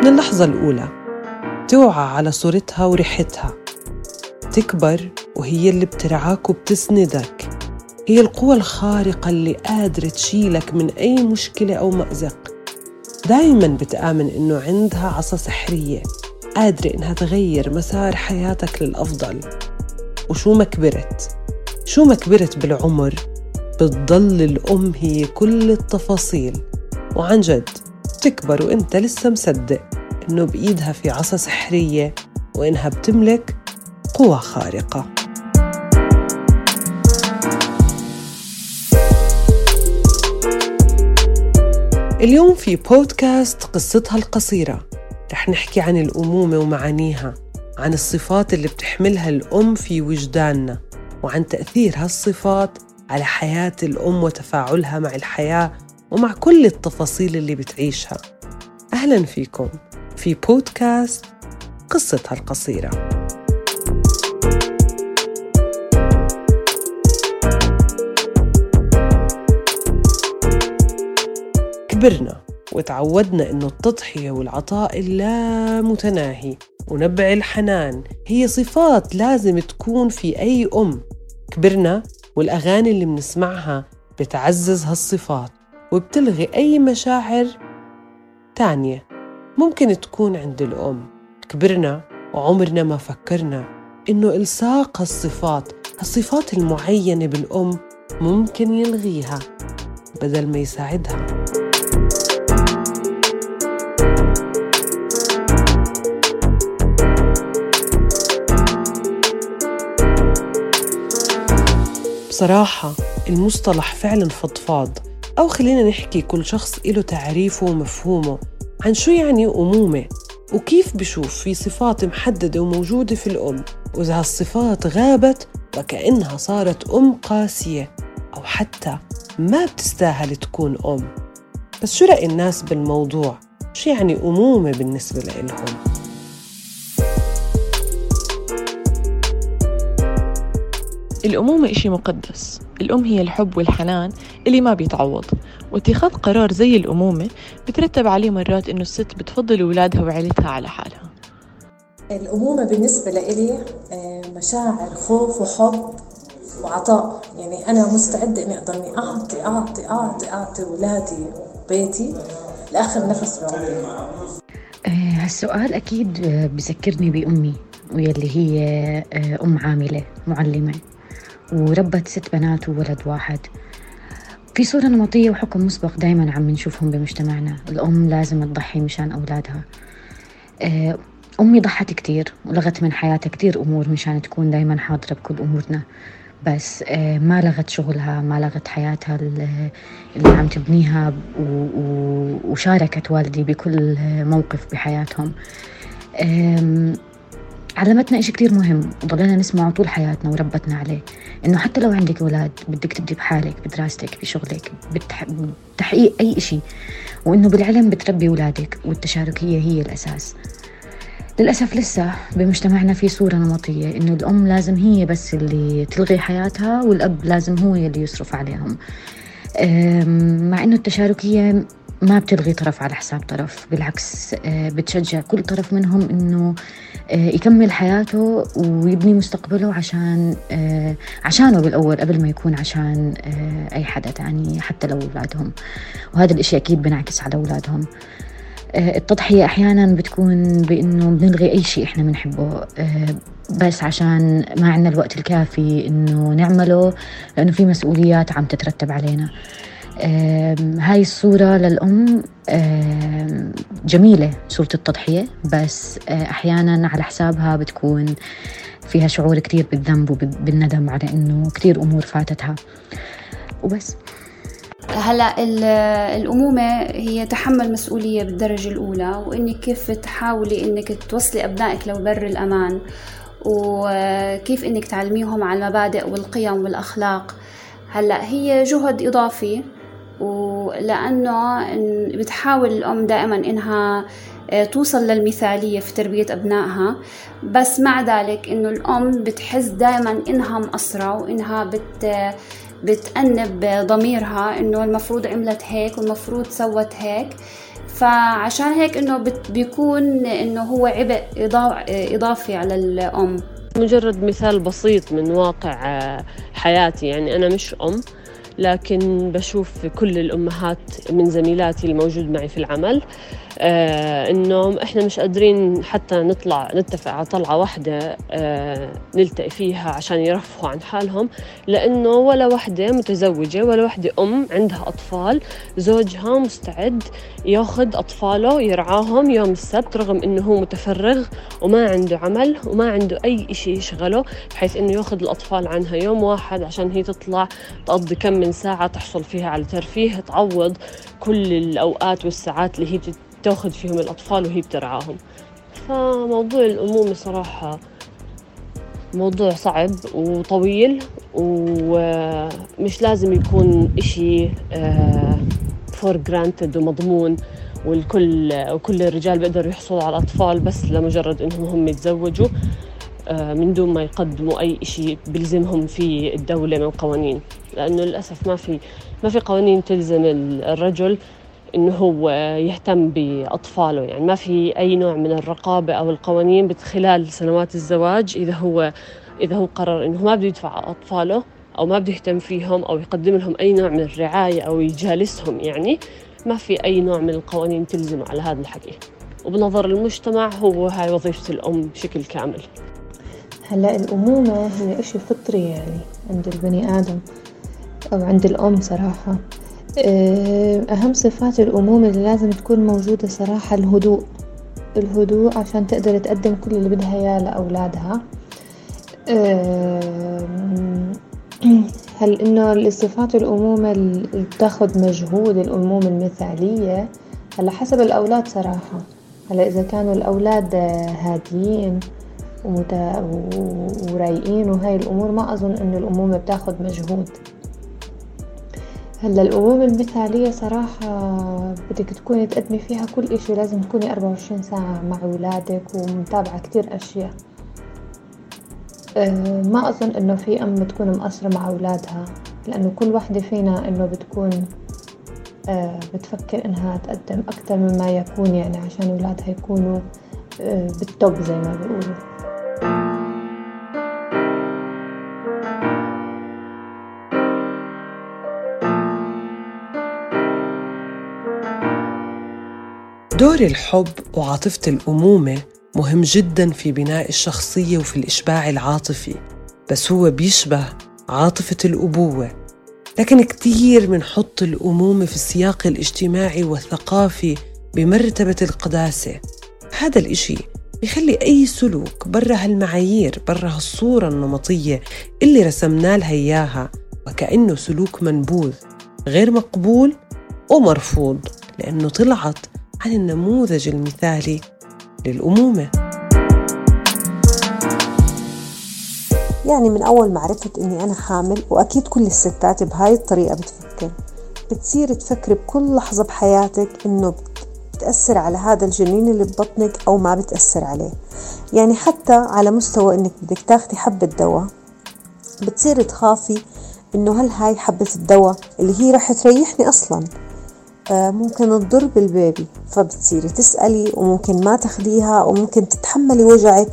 من اللحظة الأولى. توعى على صورتها وريحتها. تكبر وهي اللي بترعاك وبتسندك. هي القوة الخارقة اللي قادرة تشيلك من أي مشكلة أو مأزق. دايما بتآمن إنه عندها عصا سحرية قادرة إنها تغير مسار حياتك للأفضل. وشو ما كبرت؟ شو ما كبرت بالعمر بتضل الأم هي كل التفاصيل. وعن جد تكبر وإنت لسه مصدق إنه بإيدها في عصا سحرية وإنها بتملك قوة خارقة. اليوم في بودكاست قصتها القصيرة. رح نحكي عن الأمومة ومعانيها عن الصفات اللي بتحملها الأم في وجداننا وعن تأثير هالصفات على حياة الأم وتفاعلها مع الحياة ومع كل التفاصيل اللي بتعيشها. أهلا فيكم في بودكاست قصتها القصيرة. كبرنا وتعودنا إنه التضحية والعطاء اللامتناهي ونبع الحنان هي صفات لازم تكون في أي أم. كبرنا والأغاني اللي بنسمعها بتعزز هالصفات. وبتلغي أي مشاعر تانية. ممكن تكون عند الأم. كبرنا وعمرنا ما فكرنا إنه إلصاق هالصفات هالصفات المعينة بالأم ممكن يلغيها بدل ما يساعدها. بصراحة المصطلح فعلا فضفاض. أو خلينا نحكي كل شخص له تعريفه ومفهومه عن شو يعني أمومة وكيف بشوف في صفات محددة وموجودة في الأم وإذا هالصفات غابت وكأنها صارت أم قاسية أو حتى ما بتستاهل تكون أم بس شو رأي الناس بالموضوع؟ شو يعني أمومة بالنسبة لإلهم؟ الأمومة إشي مقدس. الأم هي الحب والحنان اللي ما بيتعوض. واتخاذ قرار زي الأمومة بترتب عليه مرات إنه الست بتفضل أولادها وعيلتها على حالها. الأمومة بالنسبة لإلي آه، مشاعر خوف وحب وعطاء. يعني أنا مستعدة إني أضلني أعطي أعطي أعطي أعطي أولادي وبيتي لآخر نفس بعمري. آه، هالسؤال أكيد بذكرني بأمي واللي هي آه، أم عاملة معلمة. وربت ست بنات وولد واحد. في صورة نمطية وحكم مسبق دايما عم نشوفهم بمجتمعنا. الأم لازم تضحي مشان أولادها. آه، أمي ضحت كتير ولغت من حياتها كتير أمور مشان تكون دايما حاضرة بكل أمورنا. بس آه، ما لغت شغلها ما لغت حياتها اللي عم تبنيها وشاركت والدي بكل موقف بحياتهم. علمتنا إشي كتير مهم وضلينا نسمعه طول حياتنا وربتنا عليه. إنه حتى لو عندك أولاد بدك تبدي بحالك بدراستك بشغلك بتحقيق أي إشي. وإنه بالعلم بتربي أولادك والتشاركية هي الأساس. للأسف لسه بمجتمعنا في صورة نمطية إنه الأم لازم هي بس اللي تلغي حياتها والأب لازم هو اللي يصرف عليهم. مع إنه التشاركية ما بتلغي طرف على حساب طرف بالعكس آه، بتشجع كل طرف منهم إنه آه، يكمل حياته ويبني مستقبله عشان آه، عشانه بالأول قبل ما يكون عشان أي حدا تاني حتى لو اولادهم وهذا الإشي أكيد بنعكس على أولادهم. التضحية أحيانا بتكون بإنه بنلغي أي شيء إحنا بنحبه بس عشان ما عندنا الوقت الكافي إنه نعمله لأنه في مسؤوليات عم تترتب علينا. هاي الصورة للأم جميلة صورة التضحية بس آه، أحيانا على حسابها بتكون فيها شعور كتير بالذنب وبالندم على إنه كتير أمور فاتتها. وبس. هلا الأمومة هي تحمل مسؤولية بالدرجة الأولى وإنك كيف تحاولي إنك توصلي أبنائك لبر الأمان وكيف إنك تعلميهم على المبادئ والقيم والأخلاق. هلا هي جهد إضافي ولأنه بتحاول الأم دائما إنها آه، توصل للمثالية في تربية أبنائها. بس مع ذلك إنه الأم بتحس دائما إنها مقصرة وإنها بت بتأنب ضميرها إنه المفروض عملت هيك والمفروض سوت هيك. فعشان هيك إنه بيكون إنه هو عبء إضافي على الأم. مجرد مثال بسيط من واقع حياتي. يعني أنا مش أم. لكن بشوف كل الأمهات من زميلاتي الموجود معي في العمل آه انه إحنا مش قادرين حتى نطلع نتفق على طلعة واحدة آه نلتقي فيها عشان يرفهوا عن حالهم لأنه ولا وحدة متزوجة ولا وحدة أم عندها أطفال زوجها مستعد ياخذ أطفاله يرعاهم يوم السبت رغم إنه هو متفرغ وما عنده عمل وما عنده أي شيء يشغله بحيث إنه ياخذ الأطفال عنها يوم واحد عشان هي تطلع تقضي كم من ساعة تحصل فيها على ترفيه تعوض كل الأوقات والساعات اللي هي تاخذ فيهم الأطفال وهي بترعاهم. فموضوع الأمومة صراحة موضوع صعب وطويل ومش لازم يكون إشي for granted ومضمون والكل وكل الرجال بيقدروا يحصلوا على الأطفال بس لمجرد إنهم هم يتزوجوا. آه، من دون ما يقدموا أي شيء بيلزمهم في الدولة من قوانين. لأنه للأسف ما في ما في قوانين تلزم الرجل انه هو يهتم بأطفاله. يعني ما في أي نوع من الرقابة أو القوانين خلال سنوات الزواج إذا هو إذا هو قرر إنه ما بده يدفع أطفاله أو ما بده يهتم فيهم أو يقدم لهم أي نوع من الرعاية أو يجالسهم يعني ما في أي نوع من القوانين تلزمه على هذا الحكي وبنظر المجتمع هو هاي وظيفة الأم بشكل كامل. هلا الأمومة هي إشي فطري يعني عند البني آدم أو عند الأم صراحة. آه، أهم صفات الأمومة اللي لازم تكون موجودة صراحة الهدوء. الهدوء عشان تقدر تقدم كل اللي بدها إياه لأولادها. آه، هل إنه الصفات الأمومة اللي بتاخد مجهود الأمومة المثالية؟ هلا حسب الأولاد صراحة. هلا إذا كانوا الأولاد هاديين ورايقين وهاي الأمور ما أظن إنه الأمومة بتاخد مجهود. هلأ الأمومة المثالية صراحة بدك تكوني تقدمي فيها كل إشي لازم تكوني أربعة وعشرين ساعة مع أولادك ومتابعة كتير أشياء. أه ما أظن إنه في أم تكون مقصرة مع أولادها لأنه كل وحدة فينا إنه بتكون أه بتفكر إنها تقدم أكتر مما يكون يعني عشان أولادها يكونوا أه بالتوب زي ما بيقولوا. دور الحب وعاطفة الأمومة مهم جدا في بناء الشخصية وفي الإشباع العاطفي بس هو بيشبه عاطفة الأبوة. لكن كتير منحط الأمومة في السياق الاجتماعي والثقافي بمرتبة القداسة. هذا الإشي بيخلي أي سلوك برا هالمعايير برا هالصورة النمطية اللي رسمنا لها إياها وكأنه سلوك منبوذ غير مقبول ومرفوض لأنه طلعت عن النموذج المثالي للأمومة. يعني من أول ما عرفت إني أنا حامل وأكيد كل الستات بهاي الطريقة بتفكر. بتصير تفكر بكل لحظة بحياتك إنه بتأثر على هذا الجنين اللي ببطنك أو ما بتأثر عليه. يعني حتى على مستوى إنك بدك تاخدي حبة دواء بتصير تخافي إنه هل هاي حبة الدواء اللي هي رح تريحني أصلا؟ ممكن تضر بالبيبي فبتصيري تسألي وممكن ما تاخديها وممكن تتحملي وجعك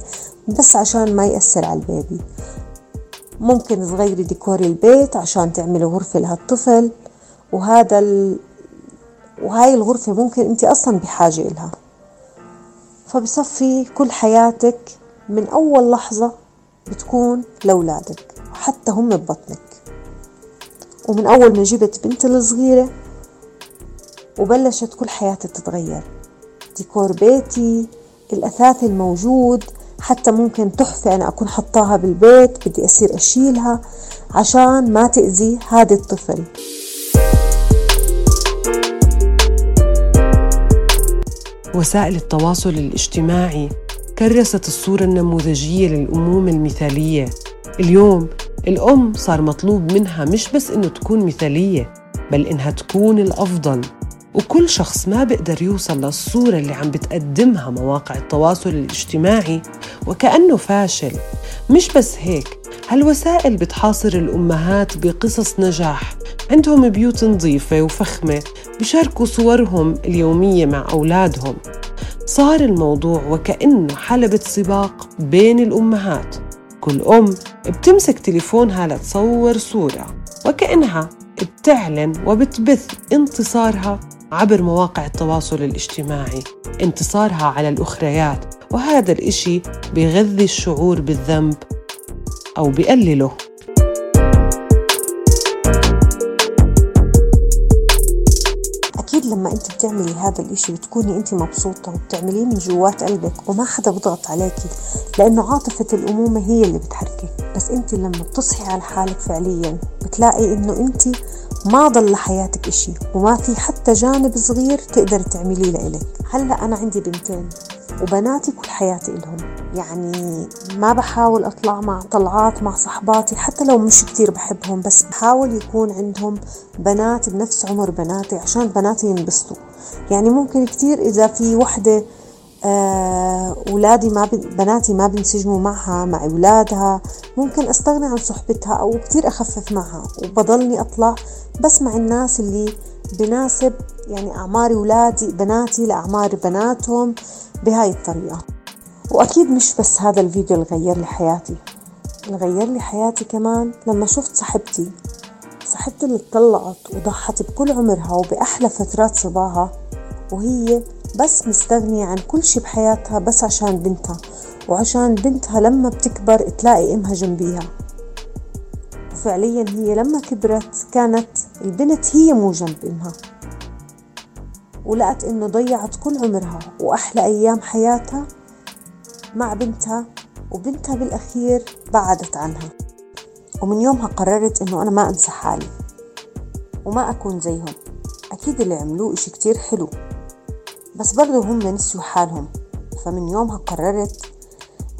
بس عشان ما يأثر على البيبي. ممكن تغيري ديكور البيت عشان تعملي غرفة لهالطفل وهذا ال... وهاي الغرفة ممكن انت أصلا بحاجة إلها. فبصفي كل حياتك من أول لحظة بتكون لأولادك حتى هم ببطنك. ومن أول ما جبت بنتي الصغيرة وبلشت كل حياتي تتغير. ديكور بيتي الأثاث الموجود حتى ممكن تحفة أنا أكون حطاها بالبيت بدي أصير أشيلها عشان ما تأذي هذا الطفل. وسائل التواصل الاجتماعي كرست الصورة النموذجية للأمومة المثالية. اليوم الأم صار مطلوب منها مش بس إنه تكون مثالية بل إنها تكون الأفضل. وكل شخص ما بيقدر يوصل للصورة اللي عم بتقدمها مواقع التواصل الاجتماعي وكأنه فاشل. مش بس هيك هالوسائل بتحاصر الأمهات بقصص نجاح. عندهم بيوت نظيفة وفخمة بشاركوا صورهم اليومية مع أولادهم. صار الموضوع وكأنه حلبة سباق بين الأمهات. كل أم بتمسك تليفونها لتصور صورة وكأنها بتعلن وبتبث انتصارها عبر مواقع التواصل الاجتماعي انتصارها على الأخريات وهذا الإشي بيغذي الشعور بالذنب أو بقلله. أكيد لما أنت بتعملي هذا الإشي بتكوني أنت مبسوطة وبتعمليه من جوات قلبك وما حدا بضغط عليكي لأنه عاطفة الأمومة هي اللي بتحركك. بس أنت لما بتصحي على حالك فعليا بتلاقي إنه أنت ما ضل لحياتك إشي وما في حتى جانب صغير تقدر تعمليه لإلك. هلأ أنا عندي بنتين وبناتي كل حياتي إلهم. يعني ما بحاول أطلع مع طلعات مع صحباتي حتى لو مش كتير بحبهم بس بحاول يكون عندهم بنات بنفس عمر بناتي عشان بناتي ينبسطوا. يعني ممكن كتير إذا في وحدة آه، أولادي ما بناتي ما بنسجموا معها مع أولادها. ممكن أستغني عن صحبتها أو كتير أخفف معها. وبضلني أطلع بس مع الناس اللي بناسب يعني أعمار أولادي بناتي لأعمار بناتهم بهاي الطريقة. وأكيد مش بس هذا الفيديو اللي غير لي حياتي اللي غير لي حياتي كمان لما شفت صاحبتي. صاحبتي اللي طلعت وضحت بكل عمرها وبأحلى فترات صباها وهي بس مستغنية عن كل شي بحياتها بس عشان بنتها وعشان بنتها لما بتكبر تلاقي إمها جنبيها. وفعليا هي لما كبرت كانت البنت هي مو جنب إمها. ولقت إنه ضيعت كل عمرها وأحلى أيام حياتها مع بنتها وبنتها بالأخير بعدت عنها. ومن يومها قررت إنه أنا ما أنسى حالي وما أكون زيهم. أكيد اللي عملوه إشي كتير حلو. بس برضو هم نسيوا حالهم. فمن يومها قررت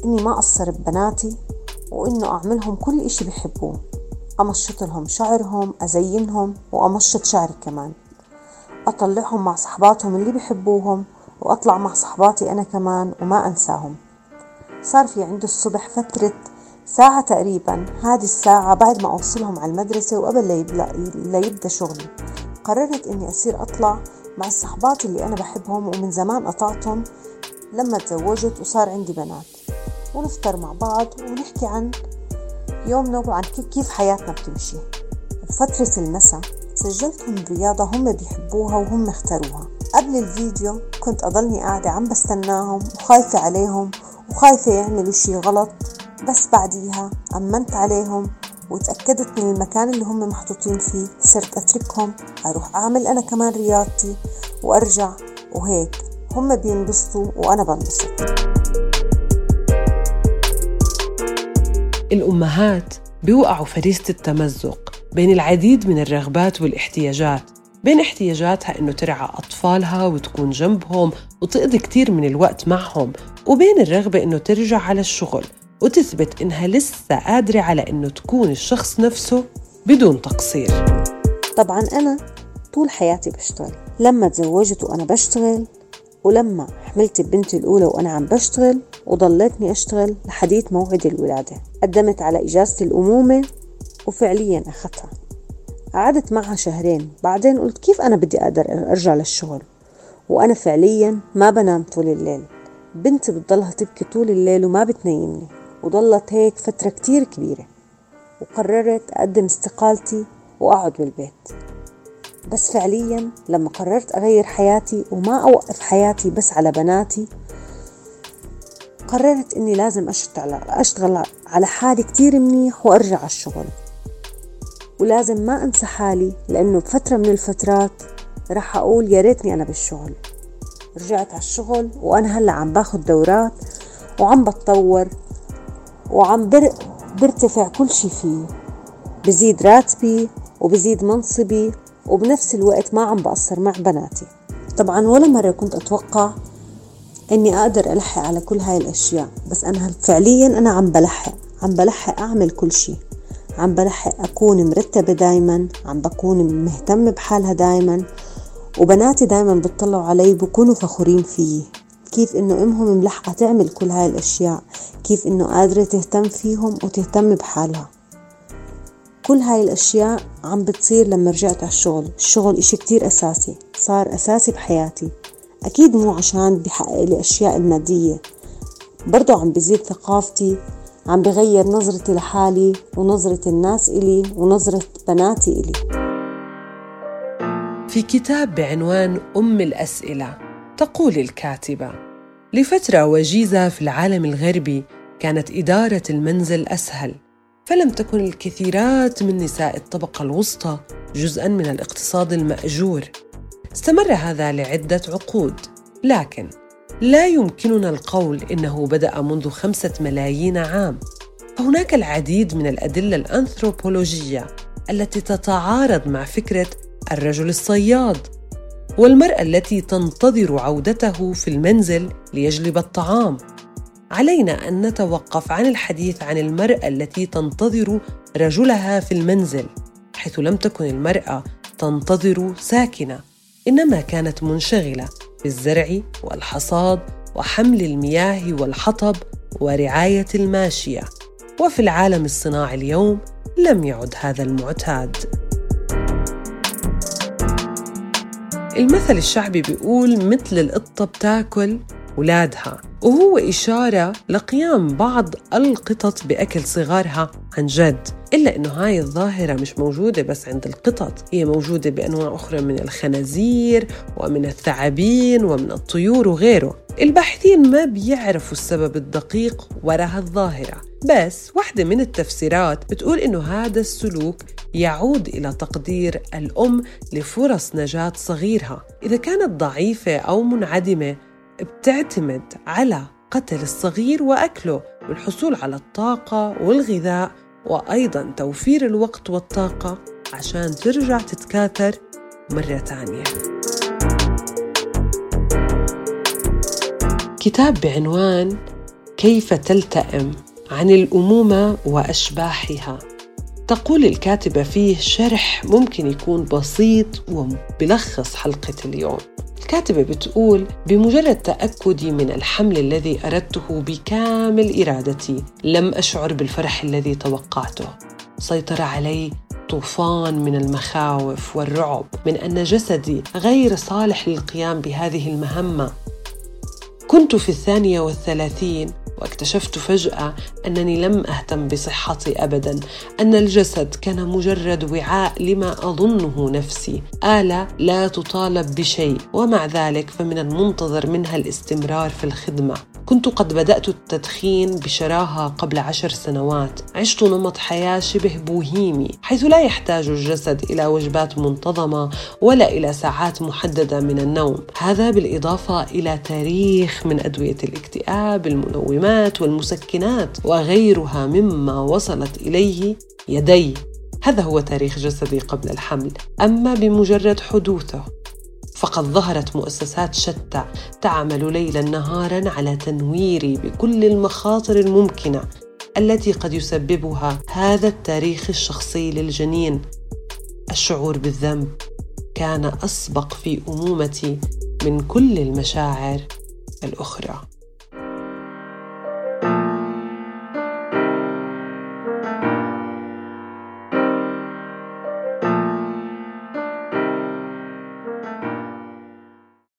إني ما أقصر ببناتي وإنه أعملهم كل إشي بحبوه أمشط لهم شعرهم أزينهم وأمشط شعري كمان. أطلعهم مع صحباتهم اللي بحبوهم وأطلع مع صحباتي أنا كمان وما أنساهم. صار في عند الصبح فترة ساعة تقريبا. هذه الساعة بعد ما أوصلهم على المدرسة وقبل ليبدأ شغلي. قررت إني أصير أطلع مع الصحبات اللي أنا بحبهم ومن زمان قطعتهم لما تزوجت وصار عندي بنات. ونفطر مع بعض ونحكي عن يومنا وعن كيف حياتنا بتمشي. بفترة المساء سجلتهم رياضة هم بيحبوها وهم اختاروها. قبل الفيديو كنت أضلني قاعدة عم بستناهم وخايفة عليهم وخايفة يعملوا شي غلط بس بعديها أمنت عليهم وتأكدت من المكان اللي هم محطوطين فيه. صرت أتركهم أروح أعمل أنا كمان رياضتي وأرجع. وهيك هم بينبسطوا وأنا بنبسط. الأمهات بيوقعوا فريسة التمزق بين العديد من الرغبات والاحتياجات بين احتياجاتها إنه ترعى أطفالها وتكون جنبهم وتقضي كتير من الوقت معهم وبين الرغبة إنه ترجع على الشغل. وتثبت إنها لسه قادرة على إنه تكون الشخص نفسه بدون تقصير. طبعا أنا طول حياتي بشتغل. لما تزوجت وأنا بشتغل ولما حملت بنتي الأولى وأنا عم بشتغل وضليتني أشتغل لحديت موعد الولادة. قدمت على إجازة الأمومة وفعليا أخذتها. قعدت معها شهرين. بعدين قلت كيف أنا بدي أقدر أرجع للشغل؟ وأنا فعليا ما بنام طول الليل. بنتي بتضلها تبكي طول الليل وما بتنيمني. وضلت هيك فترة كتير كبيرة وقررت أقدم استقالتي وأقعد بالبيت. بس فعليا لما قررت أغير حياتي وما أوقف حياتي بس على بناتي قررت إني لازم أشتغل, أشتغل على حالي كتير منيح وأرجع على الشغل. ولازم ما أنسى حالي لأنه بفترة من الفترات راح أقول يا ريتني أنا بالشغل. رجعت على الشغل وأنا هلأ عم باخد دورات وعم بتطور وعم بر... برتفع كل شي فيه. بزيد راتبي وبزيد منصبي وبنفس الوقت ما عم بقصر مع بناتي. طبعا ولا مرة كنت أتوقع إني أقدر ألحق على كل هاي الأشياء بس أنا فعليا أنا عم بلحق عم بلحق أعمل كل شي. عم بلحق أكون مرتبة دايما عم بكون مهتمة بحالها دايما وبناتي دايما بتطلعوا علي بكونوا فخورين فيي. كيف إنه أمهم ملحقة تعمل كل هاي الأشياء كيف إنه قادرة تهتم فيهم وتهتم بحالها. كل هاي الأشياء عم بتصير لما رجعت على الشغل. الشغل إشي كتير أساسي صار أساسي بحياتي. أكيد مو عشان بحقق لي أشياء المادية برضو عم بزيد ثقافتي عم بغير نظرتي لحالي ونظرة الناس إلي ونظرة بناتي إلي. في كتاب بعنوان أم الأسئلة تقول الكاتبة لفترة وجيزة في العالم الغربي كانت إدارة المنزل أسهل فلم تكن الكثيرات من نساء الطبقة الوسطى جزءا من الاقتصاد المأجور. استمر هذا لعدة عقود لكن لا يمكننا القول إنه بدأ منذ خمسة ملايين عام. فهناك العديد من الأدلة الأنثروبولوجية التي تتعارض مع فكرة الرجل الصياد. والمرأة التي تنتظر عودته في المنزل ليجلب الطعام. علينا أن نتوقف عن الحديث عن المرأة التي تنتظر رجلها في المنزل حيث لم تكن المرأة تنتظر ساكنة إنما كانت منشغلة بالزرع والحصاد وحمل المياه والحطب ورعاية الماشية. وفي العالم الصناعي اليوم لم يعد هذا المعتاد. المثل الشعبي بيقول مثل القطة بتاكل ولادها وهو إشارة لقيام بعض القطط بأكل صغارها عن جد. إلا أنه هاي الظاهرة مش موجودة بس عند القطط هي موجودة بأنواع أخرى من الخنازير ومن الثعابين ومن الطيور وغيره. الباحثين ما بيعرفوا السبب الدقيق وراء الظاهرة بس واحدة من التفسيرات بتقول إنه هذا السلوك يعود إلى تقدير الأم لفرص نجاة صغيرها. إذا كانت ضعيفة أو منعدمة بتعتمد على قتل الصغير وأكله والحصول على الطاقة والغذاء وأيضا توفير الوقت والطاقة عشان ترجع تتكاثر مرة ثانية. كتاب بعنوان كيف تلتئم عن الأمومة وأشباحها تقول الكاتبة فيه شرح ممكن يكون بسيط وبلخص حلقة اليوم. الكاتبة بتقول بمجرد تأكدي من الحمل الذي أردته بكامل إرادتي لم أشعر بالفرح الذي توقعته. سيطر علي طوفان من المخاوف والرعب من أن جسدي غير صالح للقيام بهذه المهمة. كنت في الثانية والثلاثين واكتشفت فجأة أنني لم أهتم بصحتي أبدا أن الجسد كان مجرد وعاء لما أظنه نفسي. آلة لا تطالب بشيء ومع ذلك فمن المنتظر منها الاستمرار في الخدمة. كنت قد بدأت التدخين بشراهة قبل عشر سنوات. عشت نمط حياة شبه بوهيمي حيث لا يحتاج الجسد إلى وجبات منتظمة ولا إلى ساعات محددة من النوم. هذا بالإضافة إلى تاريخ من أدوية الاكتئاب المنومات والمسكنات وغيرها مما وصلت إليه يدي. هذا هو تاريخ جسدي قبل الحمل. أما بمجرد حدوثه فقد ظهرت مؤسسات شتى تعمل ليلا نهارا على تنويري بكل المخاطر الممكنة التي قد يسببها هذا التاريخ الشخصي للجنين. الشعور بالذنب كان أسبق في أمومتي من كل المشاعر الأخرى.